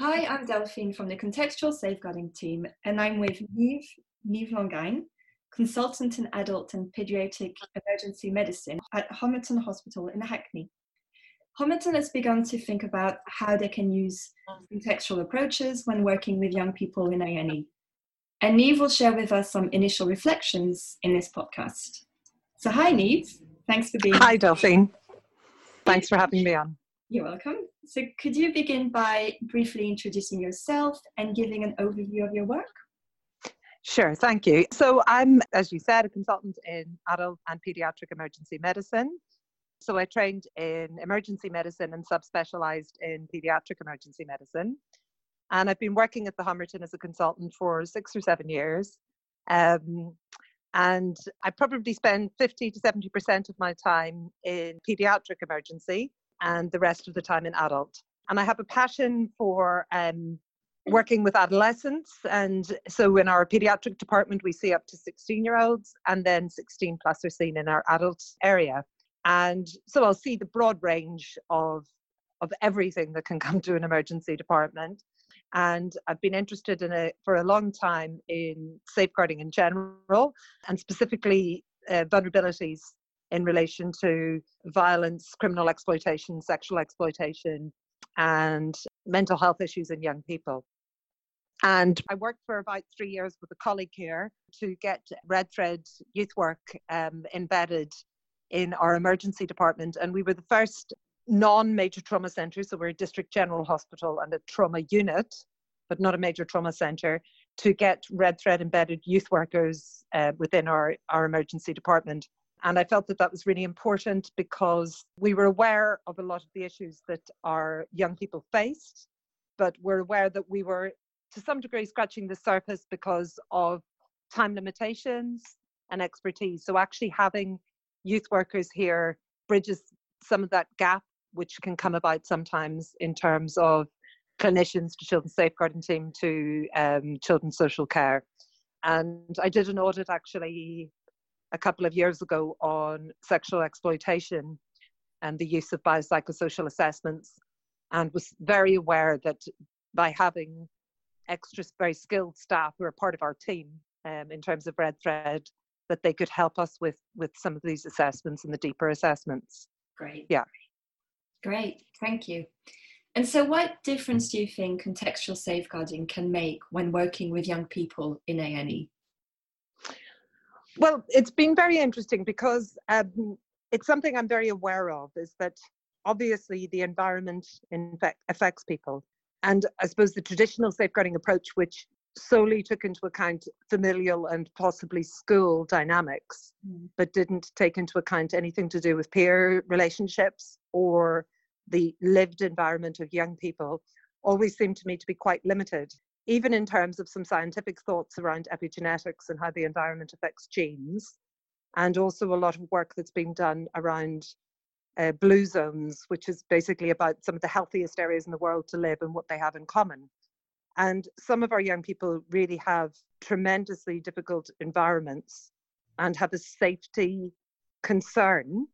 Hi, I'm Delphine from the Contextual Safeguarding team, and I'm with Niamh, Niamh Longain, consultant in adult and pediatric emergency medicine at Homerton Hospital in Hackney. Homerton has begun to think about how they can use contextual approaches when working with young people in A&E. And Niamh will share with us some initial reflections in this podcast. So hi Niamh, thanks for being here. Hi Delphine. Thanks for having me on. You're welcome. So could you begin by briefly introducing yourself and giving an overview of your work? Sure, thank you. So I'm, as you said, a consultant in adult and pediatric emergency medicine. So I trained in emergency medicine and subspecialized in pediatric emergency medicine. And I've been working at the Homerton as a consultant for six or seven years. Um, and I probably spend 50 to 70% of my time in pediatric emergency and the rest of the time in adult. And I have a passion for um, working with adolescents. And so in our pediatric department, we see up to 16 year olds, and then 16 plus are seen in our adult area. And so I'll see the broad range of, of everything that can come to an emergency department. And I've been interested in it for a long time in safeguarding in general, and specifically uh, vulnerabilities in relation to violence, criminal exploitation, sexual exploitation, and mental health issues in young people. And I worked for about three years with a colleague here to get Red Thread youth work um, embedded in our emergency department. And we were the first non major trauma centre, so we're a district general hospital and a trauma unit, but not a major trauma centre, to get Red Thread embedded youth workers uh, within our, our emergency department. And I felt that that was really important because we were aware of a lot of the issues that our young people faced, but we're aware that we were to some degree scratching the surface because of time limitations and expertise. So actually having youth workers here bridges some of that gap which can come about sometimes in terms of clinicians to children's safeguarding team to um, children's social care. And I did an audit actually a couple of years ago on sexual exploitation and the use of biopsychosocial assessments and was very aware that by having extra very skilled staff who are part of our team um, in terms of red thread that they could help us with with some of these assessments and the deeper assessments. Great. Yeah. Great. Thank you. And so what difference do you think contextual safeguarding can make when working with young people in a&e well it's been very interesting because um, it's something i'm very aware of is that obviously the environment in fact affects people and I suppose the traditional safeguarding approach, which solely took into account familial and possibly school dynamics, mm. but didn't take into account anything to do with peer relationships or the lived environment of young people, always seemed to me to be quite limited, even in terms of some scientific thoughts around epigenetics and how the environment affects genes, and also a lot of work that's been done around uh, blue zones, which is basically about some of the healthiest areas in the world to live and what they have in common. And some of our young people really have tremendously difficult environments and have a safety concern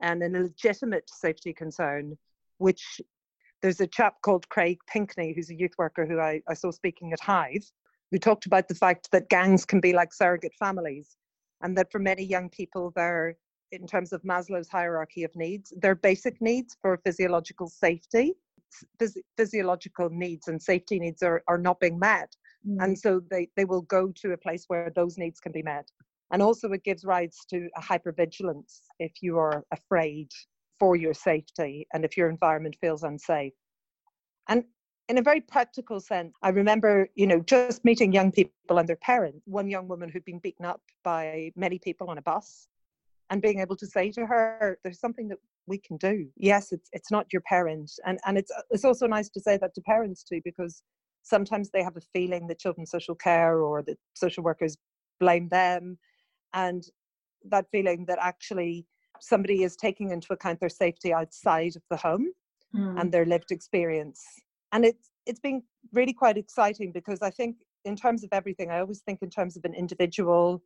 and a legitimate safety concern, which there's a chap called Craig Pinkney, who's a youth worker who I, I saw speaking at Hythe, who talked about the fact that gangs can be like surrogate families and that for many young people, they're in terms of Maslow's hierarchy of needs, their basic needs for physiological safety, phys- physiological needs and safety needs are, are not being met. Mm. And so they, they will go to a place where those needs can be met. And also, it gives rise to a hypervigilance if you are afraid for your safety and if your environment feels unsafe. And in a very practical sense, I remember, you know, just meeting young people and their parents. One young woman who'd been beaten up by many people on a bus and being able to say to her there's something that we can do yes it's it's not your parent and and it's it's also nice to say that to parents too because sometimes they have a feeling that children's social care or that social workers blame them and that feeling that actually somebody is taking into account their safety outside of the home mm. and their lived experience and it's it's been really quite exciting because i think in terms of everything i always think in terms of an individual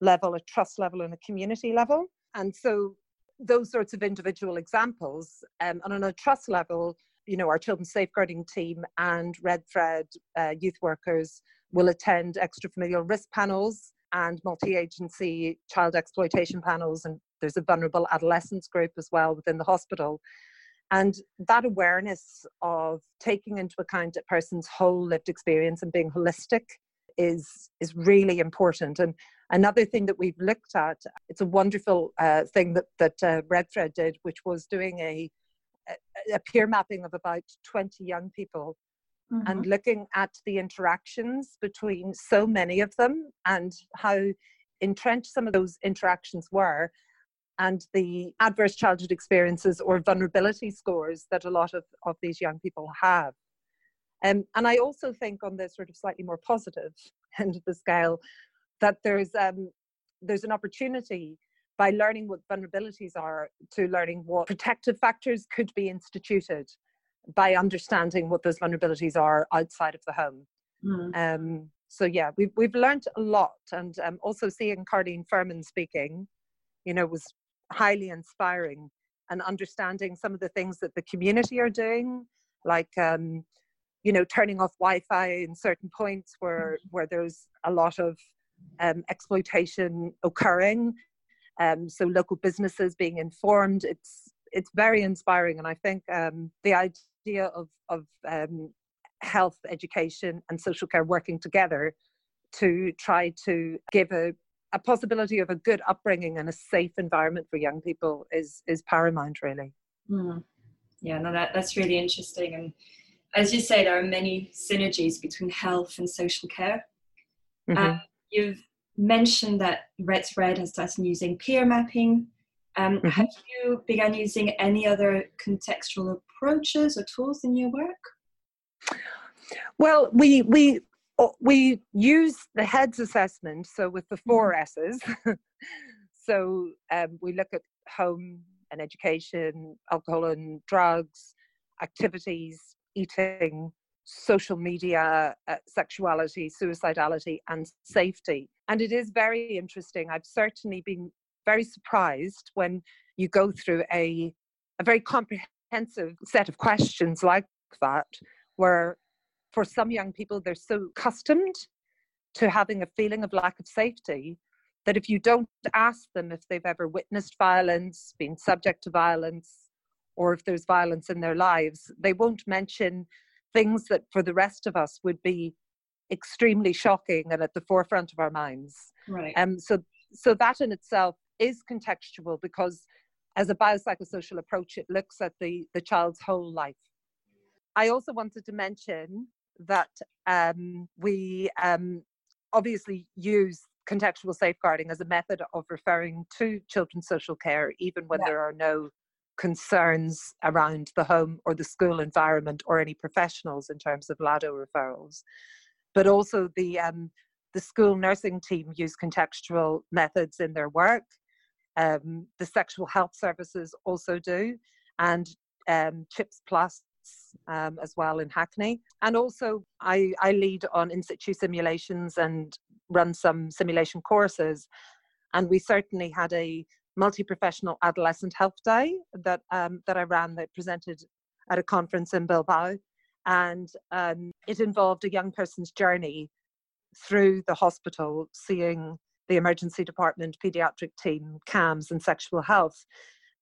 level, a trust level, and a community level. And so those sorts of individual examples, um, and on a trust level, you know, our children's safeguarding team and Red Thread uh, youth workers will attend extrafamilial risk panels and multi-agency child exploitation panels and there's a vulnerable adolescents group as well within the hospital. And that awareness of taking into account a person's whole lived experience and being holistic is is really important. And another thing that we've looked at it's a wonderful uh, thing that that uh, red thread did which was doing a a peer mapping of about 20 young people mm-hmm. and looking at the interactions between so many of them and how entrenched some of those interactions were and the adverse childhood experiences or vulnerability scores that a lot of, of these young people have. Um, and I also think on the sort of slightly more positive end of the scale that there's um, there's an opportunity by learning what vulnerabilities are to learning what protective factors could be instituted by understanding what those vulnerabilities are outside of the home. Mm. Um, so yeah, we've we've learned a lot, and um, also seeing Carlene Firmin speaking, you know, was highly inspiring, and understanding some of the things that the community are doing, like um, you know, turning off Wi-Fi in certain points where mm. where there's a lot of um, exploitation occurring. Um, so local businesses being informed, it's it's very inspiring, and I think um, the idea of of um, health, education, and social care working together to try to give a, a possibility of a good upbringing and a safe environment for young people is is paramount, really. Mm. Yeah, no, that that's really interesting, and as you say, there are many synergies between health and social care. Mm-hmm. Um, you've mentioned that Red Thread has started using peer mapping um, mm-hmm. Have you begun using any other contextual approaches or tools in your work? Well, we we we use the heads assessment, so with the four mm-hmm. S's. so um, we look at home and education, alcohol and drugs, activities, eating, social media, uh, sexuality, suicidality, and safety. And it is very interesting. I've certainly been very surprised when you go through a, a very comprehensive set of questions like that, where for some young people, they're so accustomed to having a feeling of lack of safety that if you don't ask them if they've ever witnessed violence, been subject to violence, or if there's violence in their lives, they won't mention things that for the rest of us would be extremely shocking and at the forefront of our minds. Right. Um, so, so that in itself is contextual because as a biopsychosocial approach, it looks at the, the child's whole life. I also wanted to mention that um, we um, obviously use contextual safeguarding as a method of referring to children's social care, even when yeah. there are no concerns around the home or the school environment or any professionals in terms of LADO referrals. But also the um, the school nursing team use contextual methods in their work um, the sexual health services also do, and um, CHIPS Plus um, as well in Hackney. And also, I, I lead on in situ simulations and run some simulation courses. And we certainly had a multi-professional adolescent health day that um, that I ran that presented at a conference in Bilbao, and um, it involved a young person's journey through the hospital, seeing the emergency department, pediatric team, CAMHS, and sexual health,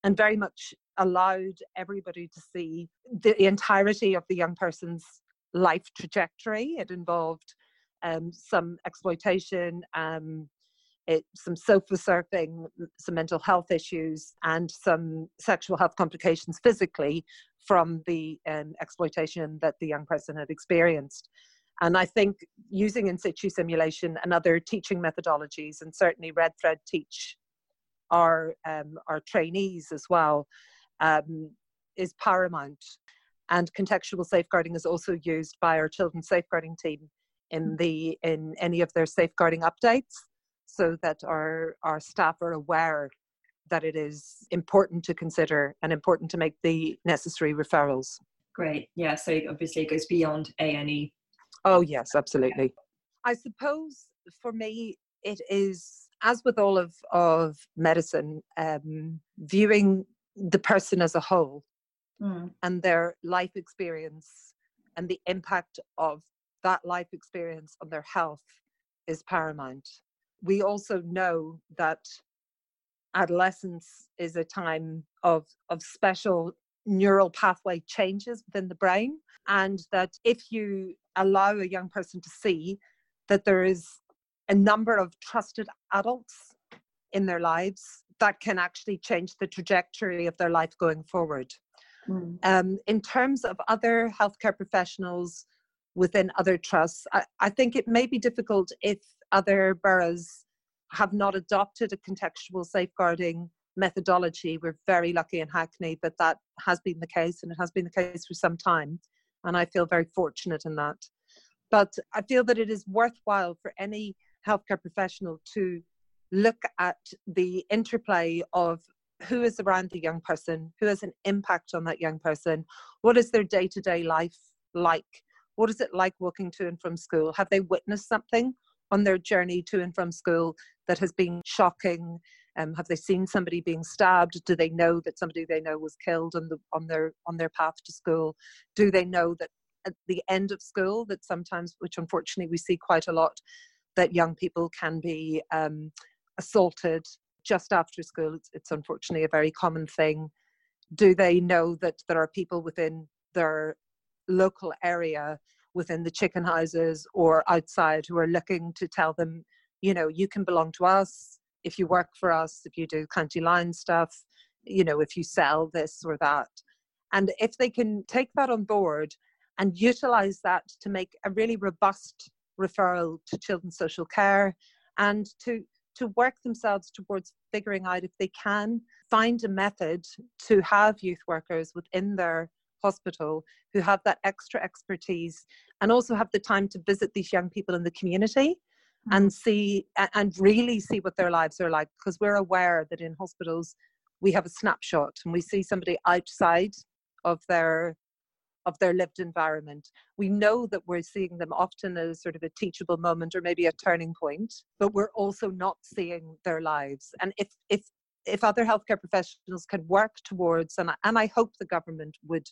and very much allowed everybody to see the entirety of the young person's life trajectory. It involved um, some exploitation, um, it, some sofa surfing, some mental health issues, and some sexual health complications physically from the um, exploitation that the young person had experienced. And I think using in situ simulation and other teaching methodologies, and certainly Red Thread teach our, um, our trainees as well, um, is paramount. And contextual safeguarding is also used by our children's safeguarding team in mm. the in any of their safeguarding updates, so that our our staff are aware that it is important to consider and important to make the necessary referrals. Great, yeah. So obviously it goes beyond A and E Oh, yes, absolutely. I suppose for me, it is, as with all of, of medicine, um, viewing the person as a whole. mm. and their life experience and the impact of that life experience on their health is paramount. We also know that adolescence is a time of, of special neural pathway changes within the brain, and that if you allow a young person to see that there is a number of trusted adults in their lives, that can actually change the trajectory of their life going forward. Mm. Um, in terms of other healthcare professionals within other trusts, I, I think it may be difficult if other boroughs have not adopted a contextual safeguarding methodology. We're very lucky in Hackney that that has been the case, and it has been the case for some time. And I feel very fortunate in that. But I feel that it is worthwhile for any healthcare professional to look at the interplay of who is around the young person, who has an impact on that young person, what is their day to day life like? What is it like walking to and from school? Have they witnessed something on their journey to and from school that has been shocking? Um, have they seen somebody being stabbed? Do they know that somebody they know was killed on the on their on their path to school? Do they know that at the end of school that sometimes, which unfortunately we see quite a lot, that young people can be um, assaulted just after school. It's, it's unfortunately a very common thing. Do they know that there are people within their local area, within the chicken houses or outside, who are looking to tell them, you know, you can belong to us if you work for us, if you do county line stuff, you know, if you sell this or that. And if they can take that on board and utilize that to make a really robust referral to children's social care and to to work themselves towards figuring out if they can find a method to have youth workers within their hospital who have that extra expertise and also have the time to visit these young people in the community mm-hmm. and see and really see what their lives are like because we're aware that in hospitals we have a snapshot and we see somebody outside of their of their lived environment. We know that we're seeing them often as sort of a teachable moment or maybe a turning point, but we're also not seeing their lives. And if if if other healthcare professionals can work towards, and I, and I hope the government would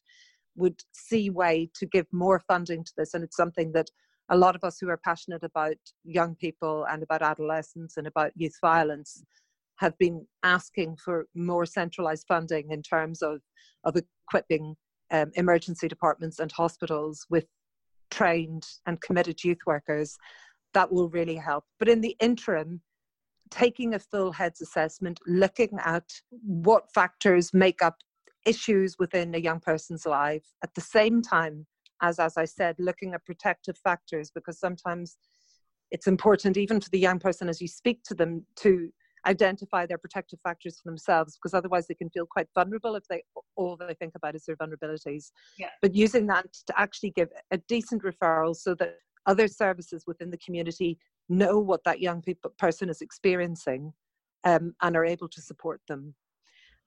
would see way to give more funding to this, and it's something that a lot of us who are passionate about young people and about adolescents and about youth violence have been asking for more centralized funding in terms of of equipping um, emergency departments and hospitals with trained and committed youth workers, that will really help. But in the interim, taking a full heads assessment, looking at what factors make up issues within a young person's life, at the same time as, as I said, looking at protective factors, because sometimes it's important, even for the young person as you speak to them, to identify their protective factors for themselves because otherwise they can feel quite vulnerable if they all they think about is their vulnerabilities yeah. but using that to actually give a decent referral so that other services within the community know what that young people, person is experiencing um, and are able to support them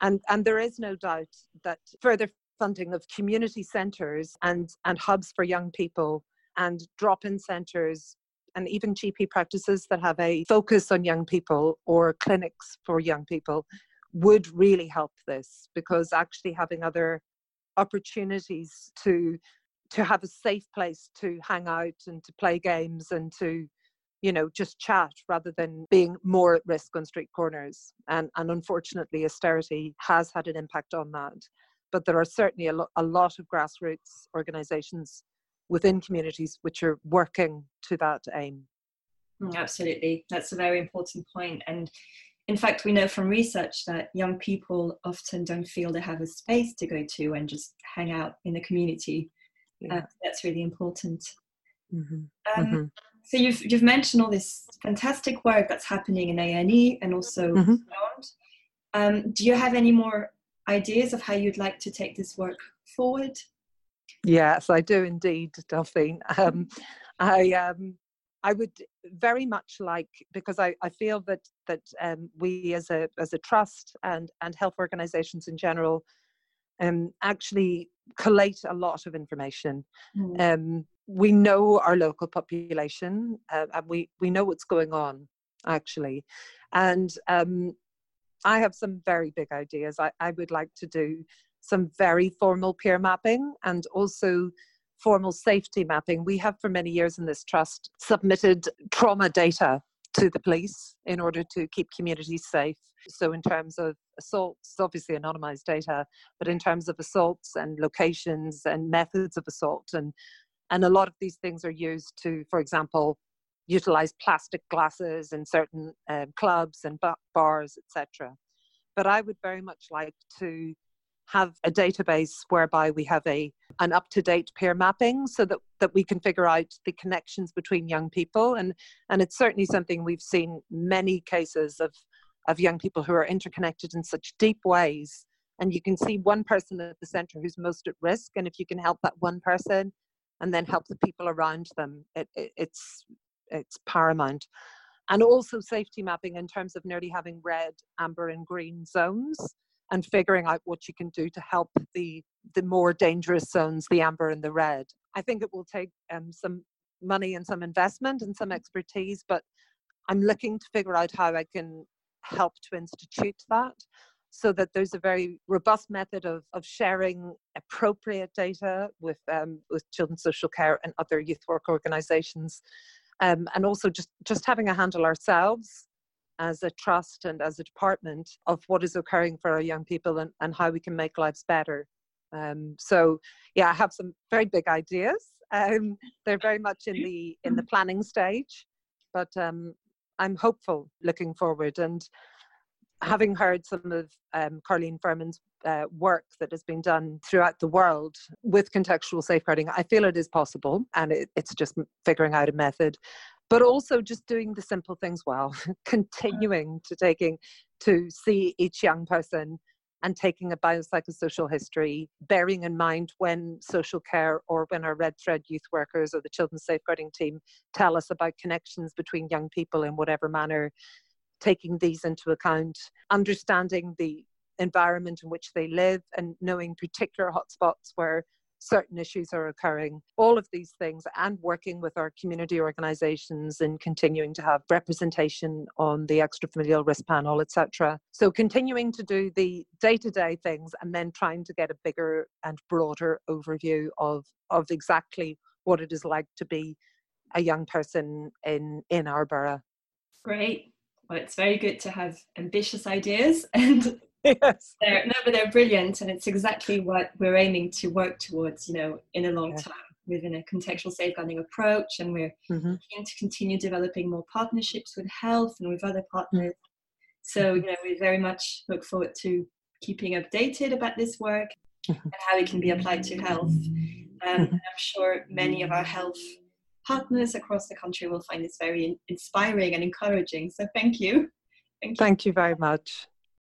and and there is no doubt that further funding of community centres and and hubs for young people and drop-in centres and even GP practices that have a focus on young people or clinics for young people would really help this because actually having other opportunities to to have a safe place to hang out and to play games and to you know just chat rather than being more at risk on street corners. And and unfortunately austerity has had an impact on that. But there are certainly a, lo- a lot of grassroots organizations within communities which are working to that aim. Mm, absolutely, that's a very important point. And in fact, we know from research that young people often don't feel they have a space to go to and just hang out in the community. Yeah. Uh, that's really important. Mm-hmm. Um, mm-hmm. So you've you've mentioned all this fantastic work that's happening in A&E and also mm-hmm. beyond. Um, do you have any more ideas of how you'd like to take this work forward? Yes, I do indeed, Delphine. Um, I um, I would very much like because I, I feel that that um, we as a as a trust and and health organisations in general um, actually collate a lot of information. Mm. Um, we know our local population uh, and we we know what's going on actually, and um, I have some very big ideas. I, I would like to do some very formal peer mapping and also formal safety mapping. We have for many years in this trust submitted trauma data to the police in order to keep communities safe. So, in terms of assaults, obviously anonymized data, but in terms of assaults and locations and methods of assault, and and a lot of these things are used to, for example, utilize plastic glasses in certain um, clubs and bars, etc. But I would very much like to have a database whereby we have a an up-to-date peer mapping so that, that we can figure out the connections between young people. And and it's certainly something we've seen many cases of of young people who are interconnected in such deep ways. And you can see one person at the center who's most at risk and if you can help that one person and then help the people around them it, it, it's it's paramount. And also safety mapping in terms of nearly having red amber and green zones and figuring out what you can do to help the the more dangerous zones the amber and the red. I think it will take um, some money and some investment and some expertise but i'm looking to figure out how i can help to institute that so that there's a very robust method of, of sharing appropriate data with um, with children's social care and other youth work organizations um, and also just just having a handle ourselves as a trust and as a department of what is occurring for our young people and, and how we can make lives better. Um, so yeah, I have some very big ideas. Um, they're very much in the in the planning stage, but um, I'm hopeful looking forward. And having heard some of um, Firmin's uh, work that has been done throughout the world with contextual safeguarding, I feel it is possible, and it, it's just figuring out a method but also just doing the simple things well, continuing to taking to see each young person and taking a biopsychosocial history, bearing in mind when social care or when our Red Thread youth workers or the children's safeguarding team tell us about connections between young people in whatever manner, taking these into account, understanding the environment in which they live and knowing particular hotspots where certain issues are occurring. All of these things, and working with our community organisations and continuing to have representation on the extrafamilial risk panel, etc. So continuing to do the day-to-day things, and then trying to get a bigger and broader overview of of exactly what it is like to be a young person in in our borough. Great. Well, it's very good to have ambitious ideas and yes. They're, no, but they're brilliant, and it's exactly what we're aiming to work towards. You know, in a long yeah. time within a contextual safeguarding approach, and we're mm-hmm. keen to continue developing more partnerships with health and with other partners. So, mm-hmm. you know, we very much look forward to keeping updated about this work mm-hmm. and how it can be applied to health. Um, mm-hmm. I'm sure many of our health partners across the country will find this very inspiring and encouraging. So, thank you. Thank you, thank you very much.